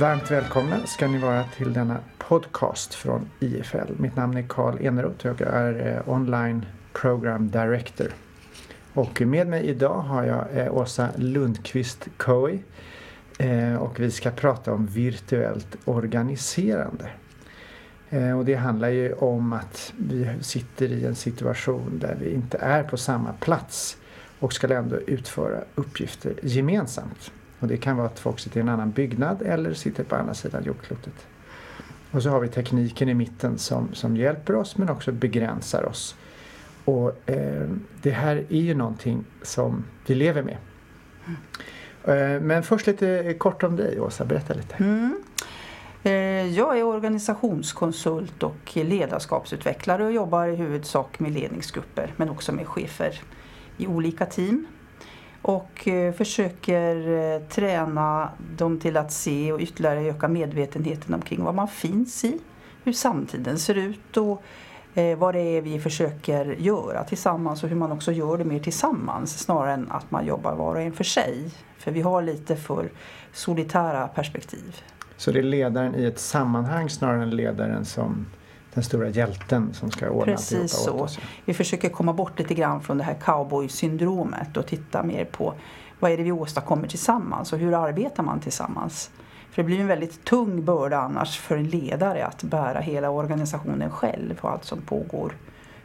Varmt välkomna ska ni vara till denna podcast från IFL. Mitt namn är Karl Eneroth och jag är eh, online program director. Och med mig idag har jag eh, Åsa Lundqvist Coey eh, och vi ska prata om virtuellt organiserande. Och det handlar ju om att vi sitter i en situation där vi inte är på samma plats och ska ändå utföra uppgifter gemensamt. Och det kan vara att folk sitter i en annan byggnad eller sitter på andra sidan jordklotet. Och så har vi tekniken i mitten som, som hjälper oss men också begränsar oss. Och eh, det här är ju någonting som vi lever med. Mm. Eh, men först lite kort om dig Åsa, berätta lite. Mm. Eh, jag är organisationskonsult och ledarskapsutvecklare och jobbar i huvudsak med ledningsgrupper men också med chefer i olika team och eh, försöker eh, träna dem till att se och ytterligare öka medvetenheten omkring vad man finns i, hur samtiden ser ut och eh, vad det är vi försöker göra tillsammans och hur man också gör det mer tillsammans snarare än att man jobbar var och en för sig. För vi har lite för solitära perspektiv. Så det är ledaren i ett sammanhang snarare än ledaren som den stora hjälten som ska ordna Precis så. Oss. Vi försöker komma bort lite grann från det här cowboy-syndromet och titta mer på vad är det vi åstadkommer tillsammans och hur arbetar man tillsammans. För det blir en väldigt tung börda annars för en ledare att bära hela organisationen själv och allt som pågår.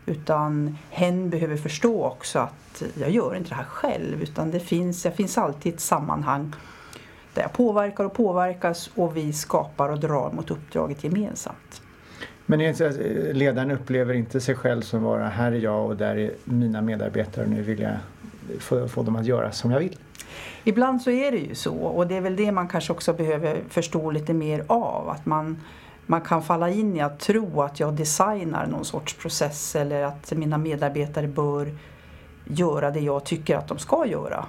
Utan hen behöver förstå också att jag gör inte det här själv utan det finns, jag finns alltid ett sammanhang där jag påverkar och påverkas och vi skapar och drar mot uppdraget gemensamt. Men eh, ledaren upplever inte sig själv som vara här är jag och där är mina medarbetare och nu vill jag få, få dem att göra som jag vill. Ibland så är det ju så och det är väl det man kanske också behöver förstå lite mer av. Att man, man kan falla in i att tro att jag designar någon sorts process eller att mina medarbetare bör göra det jag tycker att de ska göra.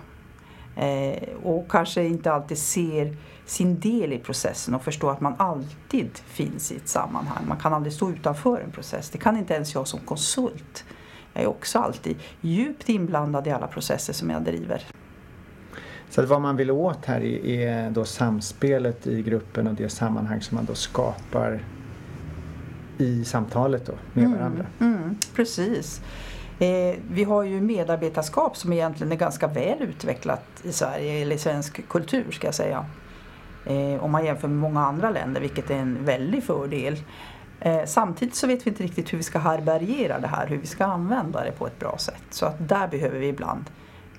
Eh, och kanske inte alltid ser sin del i processen och förstå att man alltid finns i ett sammanhang. Man kan aldrig stå utanför en process. Det kan inte ens jag som konsult. Jag är också alltid djupt inblandad i alla processer som jag driver. Så vad man vill åt här är då samspelet i gruppen och det sammanhang som man då skapar i samtalet då med mm, varandra. Mm, precis. Eh, vi har ju medarbetarskap som egentligen är ganska väl utvecklat i Sverige, eller i svensk kultur ska jag säga. Eh, om man jämför med många andra länder, vilket är en väldig fördel. Eh, samtidigt så vet vi inte riktigt hur vi ska härbärgera det här, hur vi ska använda det på ett bra sätt. Så att där behöver vi ibland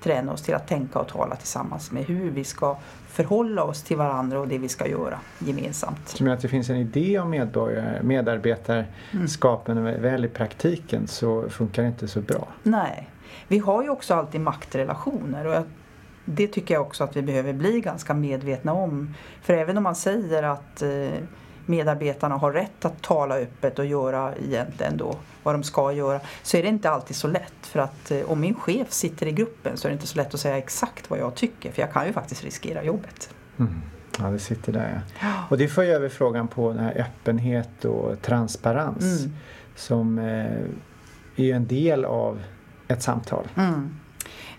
träna oss till att tänka och tala tillsammans med hur vi ska förhålla oss till varandra och det vi ska göra gemensamt. Som att det finns en idé om medarbetarskapen mm. väl i praktiken så funkar det inte så bra. Nej. Vi har ju också alltid maktrelationer och det tycker jag också att vi behöver bli ganska medvetna om. För även om man säger att eh, medarbetarna har rätt att tala öppet och göra egentligen då vad de ska göra så är det inte alltid så lätt. För att eh, om min chef sitter i gruppen så är det inte så lätt att säga exakt vad jag tycker för jag kan ju faktiskt riskera jobbet. Mm. Ja, det sitter där ja. Och det för över frågan på den här öppenhet och transparens mm. som eh, är en del av ett samtal. Mm.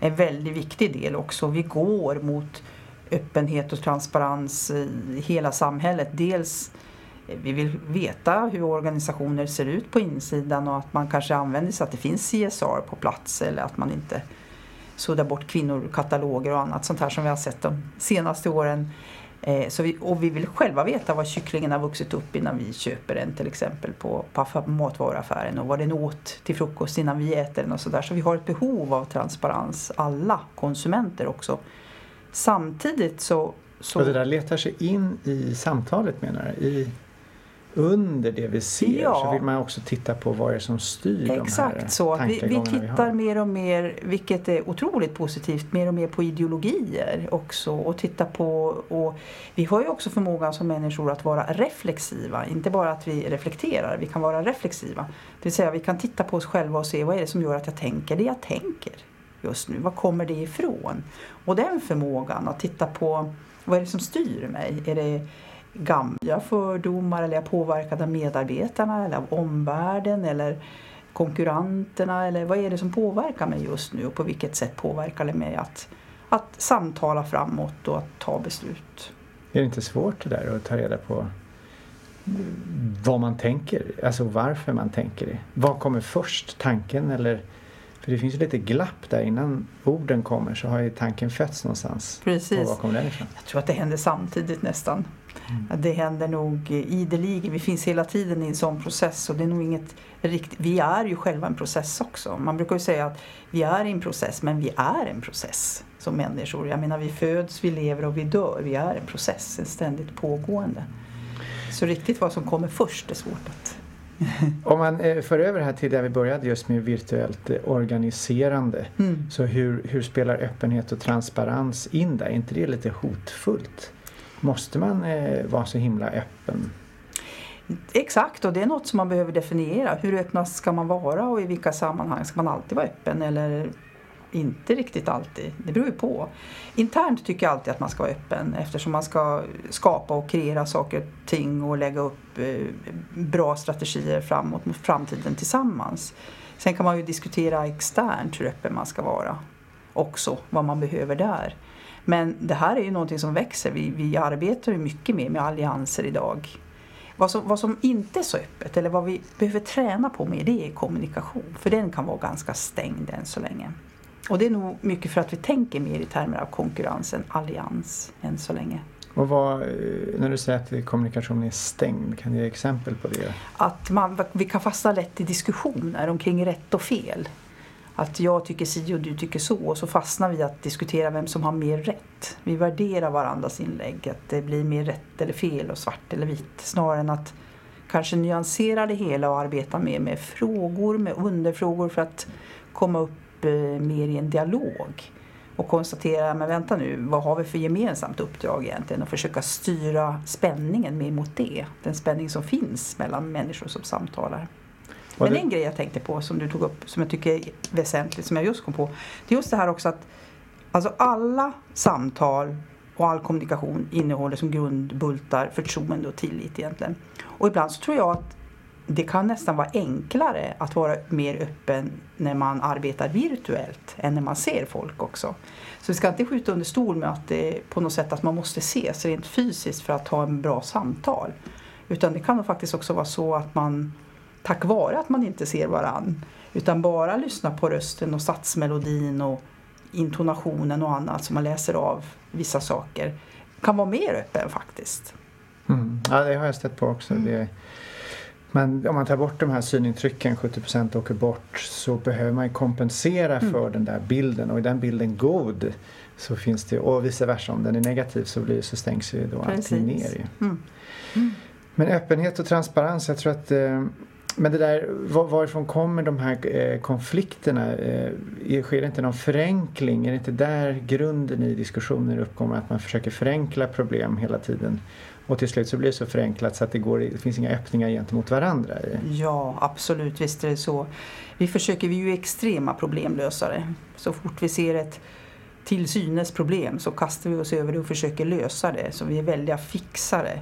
En väldigt viktig del också. Vi går mot öppenhet och transparens i hela samhället. Dels vi vill veta hur organisationer ser ut på insidan och att man kanske använder sig att det finns CSR på plats eller att man inte suddar bort kvinnokataloger och annat sånt här som vi har sett de senaste åren. Eh, så vi, och vi vill själva veta var kycklingen har vuxit upp innan vi köper den till exempel på, på matvaruaffären och vad den åt till frukost innan vi äter den och sådär. Så vi har ett behov av transparens, alla konsumenter också. Samtidigt så... så... Och det där letar sig in i samtalet menar du? I under det vi ser ja. så vill man också titta på vad det är som styr Exakt de här så. Vi, vi tittar vi mer och mer, vilket är otroligt positivt, mer och mer på ideologier också och titta på och vi har ju också förmågan som människor att vara reflexiva, inte bara att vi reflekterar, vi kan vara reflexiva. Det vill säga vi kan titta på oss själva och se vad är det som gör att jag tänker det jag tänker just nu, var kommer det ifrån? Och den förmågan att titta på vad är det som styr mig? Är det gamla fördomar eller är jag påverkad av medarbetarna eller av omvärlden eller konkurrenterna eller vad är det som påverkar mig just nu och på vilket sätt påverkar det mig att, att samtala framåt och att ta beslut. Är det inte svårt det där att ta reda på vad man tänker, alltså varför man tänker det? Vad kommer först, tanken eller för det finns ju lite glapp där innan orden kommer så har ju tanken fötts någonstans. Precis. Och var kommer den ifrån? Jag tror att det händer samtidigt nästan. Mm. Det händer nog ideligen. Vi finns hela tiden i en sån process och det är nog inget riktigt. Vi är ju själva en process också. Man brukar ju säga att vi är i en process men vi är en process som människor. Jag menar vi föds, vi lever och vi dör. Vi är en process, en ständigt pågående. Så riktigt vad som kommer först är svårt att Om man eh, för över det här till där vi började just med virtuellt eh, organiserande. Mm. Så hur, hur spelar öppenhet och transparens in där? Är inte det lite hotfullt? Måste man eh, vara så himla öppen? Exakt, och det är något som man behöver definiera. Hur öppna ska man vara och i vilka sammanhang ska man alltid vara öppen? Eller inte riktigt alltid, det beror ju på. Internt tycker jag alltid att man ska vara öppen eftersom man ska skapa och kreera saker och ting och lägga upp eh, bra strategier framåt mot framtiden tillsammans. Sen kan man ju diskutera externt hur öppen man ska vara också, vad man behöver där. Men det här är ju någonting som växer. Vi, vi arbetar ju mycket mer med allianser idag. Vad som, vad som inte är så öppet eller vad vi behöver träna på mer det är kommunikation. För den kan vara ganska stängd än så länge. Och det är nog mycket för att vi tänker mer i termer av konkurrens än allians än så länge. Och vad, eh, när du säger att kommunikationen är stängd, kan du ge exempel på det? Att man, vi kan fastna lätt i diskussioner omkring rätt och fel. Att jag tycker si och du tycker så och så fastnar vi att diskutera vem som har mer rätt. Vi värderar varandras inlägg, att det blir mer rätt eller fel och svart eller vitt snarare än att kanske nyansera det hela och arbeta mer med frågor, med underfrågor för att komma upp mer i en dialog och konstatera, men vänta nu, vad har vi för gemensamt uppdrag egentligen? Och försöka styra spänningen mer mot det. Den spänning som finns mellan människor som samtalar. Men det... en grej jag tänkte på som du tog upp som jag tycker är väsentligt, som jag just kom på. Det är just det här också att alltså alla samtal och all kommunikation innehåller som grundbultar förtroende och tillit egentligen. Och ibland så tror jag att det kan nästan vara enklare att vara mer öppen när man arbetar virtuellt än när man ser folk också. Så vi ska inte skjuta under stol med att det på något sätt att man måste ses rent fysiskt för att ha en bra samtal. Utan det kan faktiskt också vara så att man tack vare att man inte ser varann utan bara lyssnar på rösten och satsmelodin och intonationen och annat som man läser av vissa saker kan vara mer öppen faktiskt. Mm. Ja, det har jag stött på också. Mm. Det men om man tar bort de här synintrycken, 70% åker bort, så behöver man kompensera mm. för den där bilden och är den bilden god så finns det, och vice versa om den är negativ så, blir, så stängs ju då Precis. allting ner. Mm. Mm. Men öppenhet och transparens, jag tror att eh, men det där, varifrån kommer de här eh, konflikterna? Eh, sker det inte någon förenkling? Är det inte där grunden i diskussioner uppkommer? Att man försöker förenkla problem hela tiden? Och till slut så blir det så förenklat så att det, går, det finns inga öppningar gentemot varandra. Ja, absolut. Visst är det så. Vi försöker, vi är ju extrema problemlösare. Så fort vi ser ett till synes problem så kastar vi oss över det och försöker lösa det. Så vi är väldiga fixare.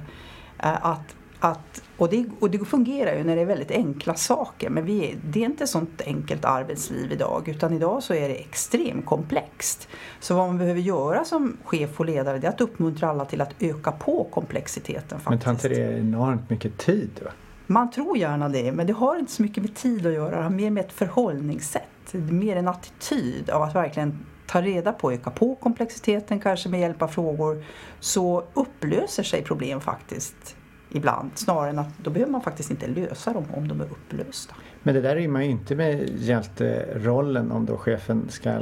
Eh, att att, och, det, och det fungerar ju när det är väldigt enkla saker men vi är, det är inte sånt enkelt arbetsliv idag utan idag så är det extremt komplext. Så vad man behöver göra som chef och ledare det är att uppmuntra alla till att öka på komplexiteten. Faktiskt. Men tar inte det enormt mycket tid? Då? Man tror gärna det men det har inte så mycket med tid att göra, det har mer med ett förhållningssätt. Mer en attityd av att verkligen ta reda på, öka på komplexiteten kanske med hjälp av frågor så upplöser sig problem faktiskt ibland. Snarare än att då behöver man faktiskt inte lösa dem om de är upplösta. Men det där rimmar ju inte med hjälterollen om då chefen ska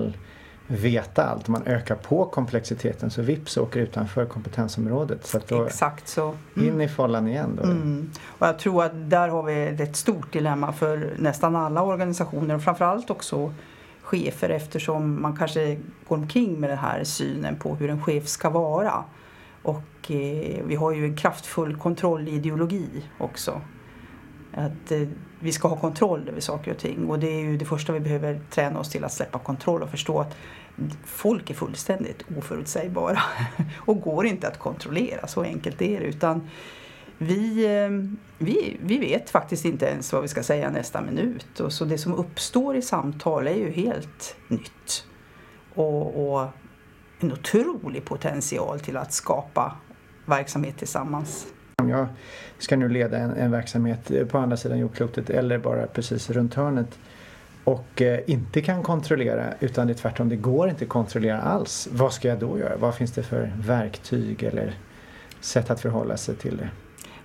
veta allt. Om man ökar på komplexiteten så vips åker utanför kompetensområdet. Så då Exakt så. Mm. In i follan igen då. Mm. Och jag tror att där har vi ett stort dilemma för nästan alla organisationer och framförallt också chefer eftersom man kanske går omkring med den här synen på hur en chef ska vara. Och eh, vi har ju en kraftfull kontrollideologi också. Att eh, vi ska ha kontroll över saker och ting och det är ju det första vi behöver träna oss till att släppa kontroll och förstå att folk är fullständigt oförutsägbara och går inte att kontrollera, så enkelt är det. Utan vi, eh, vi, vi vet faktiskt inte ens vad vi ska säga nästa minut. Och så det som uppstår i samtal är ju helt nytt. Och, och en otrolig potential till att skapa verksamhet tillsammans. Om jag ska nu leda en, en verksamhet på andra sidan jordklotet eller bara precis runt hörnet och eh, inte kan kontrollera utan det är tvärtom, det går inte att kontrollera alls. Vad ska jag då göra? Vad finns det för verktyg eller sätt att förhålla sig till det?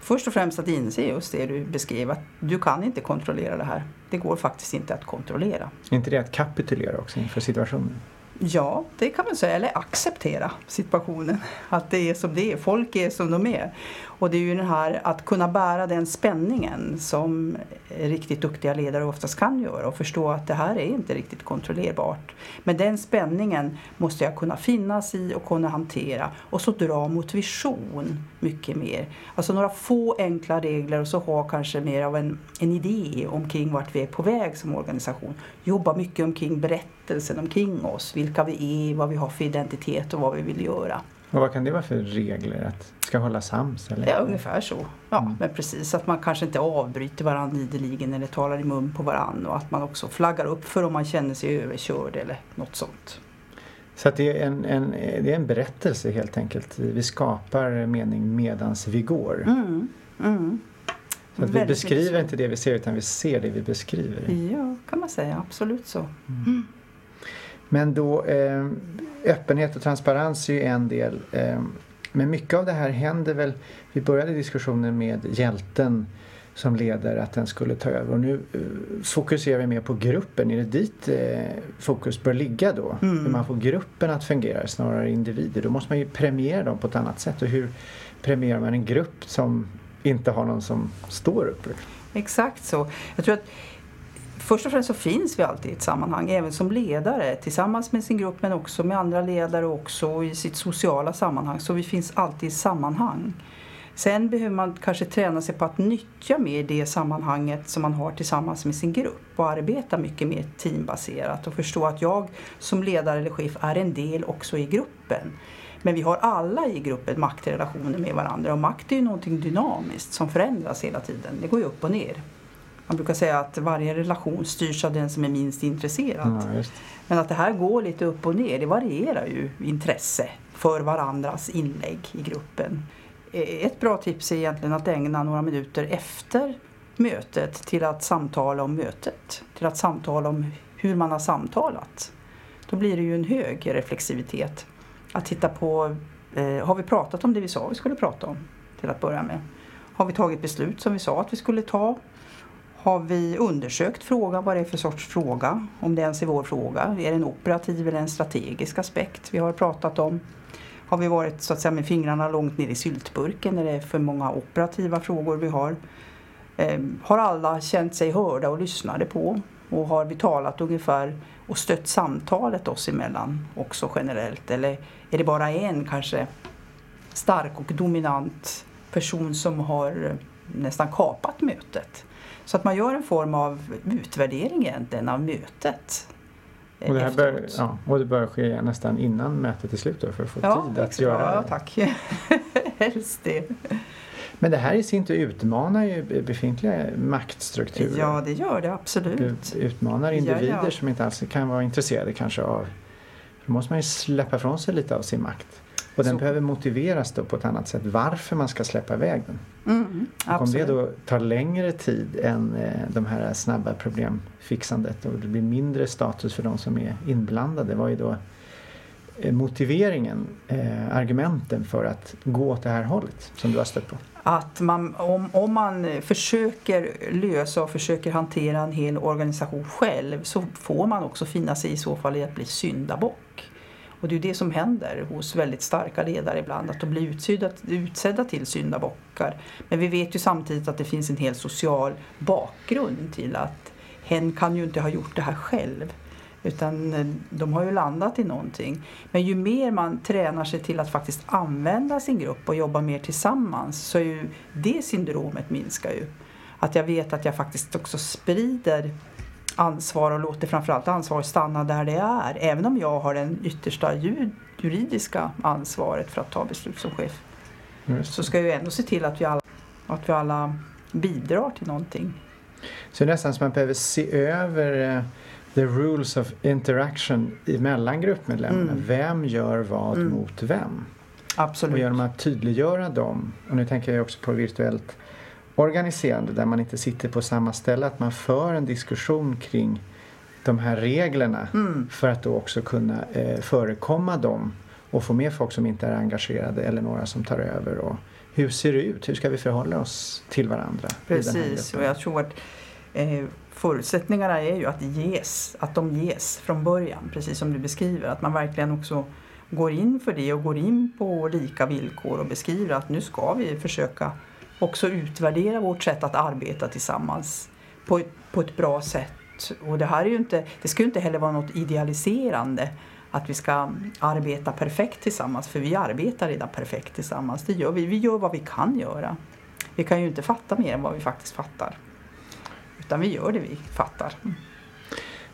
Först och främst att inse just det du beskrev, att du kan inte kontrollera det här. Det går faktiskt inte att kontrollera. Är inte det att kapitulera också inför situationen? Ja, det kan man säga. Eller acceptera situationen. Att det är som det är. Folk är som de är. Och det är ju den här att kunna bära den spänningen som riktigt duktiga ledare oftast kan göra och förstå att det här är inte riktigt kontrollerbart. Men den spänningen måste jag kunna finnas i och kunna hantera och så dra mot vision mycket mer. Alltså några få enkla regler och så ha kanske mer av en, en idé omkring vart vi är på väg som organisation. Jobba mycket omkring berättelsen omkring oss, vilka vi är, vad vi har för identitet och vad vi vill göra. Och vad kan det vara för regler? Att ska hålla sams? Eller? Ja, ungefär så. Ja, mm. men precis. Att man kanske inte avbryter varandra ideligen eller talar i mun på varandra och att man också flaggar upp för om man känner sig överkörd eller något sånt. Så att det, är en, en, det är en berättelse helt enkelt. Vi skapar mening medans vi går. Mm. Mm. Så att vi beskriver inte det vi ser utan vi ser det vi beskriver. Ja, kan man säga. Absolut så. Men då eh, öppenhet och transparens är ju en del. Eh, men mycket av det här händer väl, vi började diskussionen med hjälten som leder att den skulle ta över och nu eh, fokuserar vi mer på gruppen. Är det dit eh, fokus bör ligga då? Mm. Hur man får gruppen att fungera snarare individer. Då måste man ju premiera dem på ett annat sätt och hur premierar man en grupp som inte har någon som står upp? Exakt så. Jag tror att Först och främst så finns vi alltid i ett sammanhang, även som ledare tillsammans med sin grupp men också med andra ledare och också i sitt sociala sammanhang. Så vi finns alltid i sammanhang. Sen behöver man kanske träna sig på att nyttja mer det sammanhanget som man har tillsammans med sin grupp och arbeta mycket mer teambaserat och förstå att jag som ledare eller chef är en del också i gruppen. Men vi har alla i gruppen maktrelationer med varandra och makt är ju någonting dynamiskt som förändras hela tiden. Det går ju upp och ner. Man brukar säga att varje relation styrs av den som är minst intresserad. Ja, Men att det här går lite upp och ner, det varierar ju intresse för varandras inlägg i gruppen. Eh, ett bra tips är egentligen att ägna några minuter efter mötet till att samtala om mötet. Till att samtala om hur man har samtalat. Då blir det ju en hög reflexivitet. Att titta på, eh, har vi pratat om det vi sa vi skulle prata om? Till att börja med. Har vi tagit beslut som vi sa att vi skulle ta? Har vi undersökt frågan, vad det är för sorts fråga, om det ens är vår fråga. Är det en operativ eller en strategisk aspekt vi har pratat om? Har vi varit så att säga med fingrarna långt ner i syltburken när det är för många operativa frågor vi har? Eh, har alla känt sig hörda och lyssnade på? Och har vi talat ungefär och stött samtalet oss emellan också generellt? Eller är det bara en kanske stark och dominant person som har eh, nästan kapat mötet? Så att man gör en form av utvärdering egentligen av mötet. Och det, här bör, ja, och det bör ske nästan innan mötet är slut då, för att få ja, tid att göra ja, tack. Helst det. Men det här i sin tur utmanar ju befintliga maktstrukturer. Ja, det gör det absolut. Utmanar individer ja, ja. som inte alls kan vara intresserade kanske av... Då måste man ju släppa ifrån sig lite av sin makt. Och den så. behöver motiveras då på ett annat sätt varför man ska släppa iväg den. Mm, om det då tar längre tid än eh, de här snabba problemfixandet och det blir mindre status för de som är inblandade, vad är då eh, motiveringen, eh, argumenten för att gå åt det här hållet som du har stött på? Att man, om, om man försöker lösa och försöker hantera en hel organisation själv så får man också finna sig i så fall i att bli syndabock. Och det är det som händer hos väldigt starka ledare ibland, att de blir utsedda, utsedda till syndabockar. Men vi vet ju samtidigt att det finns en hel social bakgrund till att hen kan ju inte ha gjort det här själv. Utan eh, de har ju landat i någonting. Men ju mer man tränar sig till att faktiskt använda sin grupp och jobba mer tillsammans så är ju det syndromet minskar ju. Att jag vet att jag faktiskt också sprider ansvar och låter framförallt ansvar stanna där det är. Även om jag har den yttersta juridiska ansvaret för att ta beslut som chef. Så ska jag ändå se till att vi alla, att vi alla bidrar till någonting. Så det är nästan som man behöver se över uh, the rules of interaction mellan gruppmedlemmarna. Mm. Vem gör vad mm. mot vem? Absolut. Och genom att tydliggöra dem, och nu tänker jag också på virtuellt organiserande där man inte sitter på samma ställe, att man för en diskussion kring de här reglerna Mm. för att då också kunna eh, förekomma dem och få med folk som inte är engagerade eller några som tar över. Och hur ser det ut? Hur ska vi förhålla oss till varandra? Precis, och jag tror att eh, förutsättningarna är ju att ges, att de ges från början, precis som du beskriver. Att man verkligen också går in för det och går in på lika villkor och beskriver att nu ska vi försöka också utvärdera vårt sätt att arbeta tillsammans på ett, på ett bra sätt. Och det här är ju inte, det ska ju inte heller vara något idealiserande att vi ska arbeta perfekt tillsammans, för vi arbetar redan perfekt tillsammans. Det gör vi. Vi gör vad vi kan göra. Vi kan ju inte fatta mer än vad vi faktiskt fattar. Utan vi gör det vi fattar.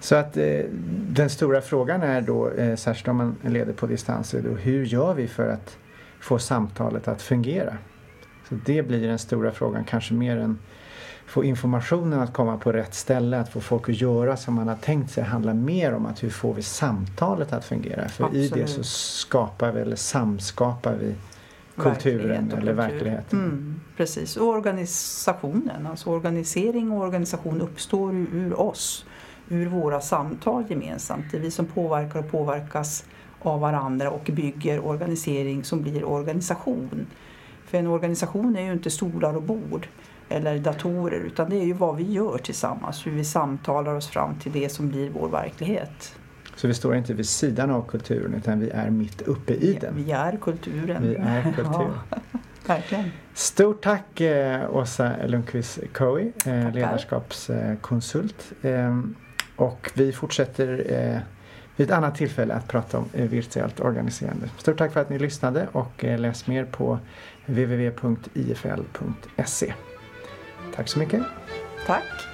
Så att eh, den stora frågan är då, eh, särskilt om man leder på distans, är då, hur gör vi för att få samtalet att fungera? Så det blir den stora frågan, kanske mer än få informationen att komma på rätt ställe, att få folk att göra som man har tänkt sig, handlar mer om att hur får vi samtalet att fungera? För i det Absolut. så skapar vi eller samskapar vi kulturen Verklighet eller verkligheten. Mm, precis, och organisationen, alltså organisering och organisation uppstår ur, ur oss, ur våra samtal gemensamt. Det är vi som påverkar och påverkas av varandra och bygger organisering som blir organisation. För en organisation är ju inte stolar och bord eller datorer utan det är ju vad vi gör tillsammans, hur vi samtalar oss fram till det som blir vår verklighet. Så vi står inte vid sidan av kulturen utan vi är mitt uppe i den. Vi är kulturen. Vi är kultur. Ja, verkligen. Stort tack eh, Åsa Lundqvist Coe, eh, ledarskapskonsult. Eh, och vi fortsätter eh, vid ett annat tillfälle att prata om eh, virtuellt organiserande. Stort tack för att ni lyssnade och eh, läs mer på www.ifl.se. Tack så mycket. Tack.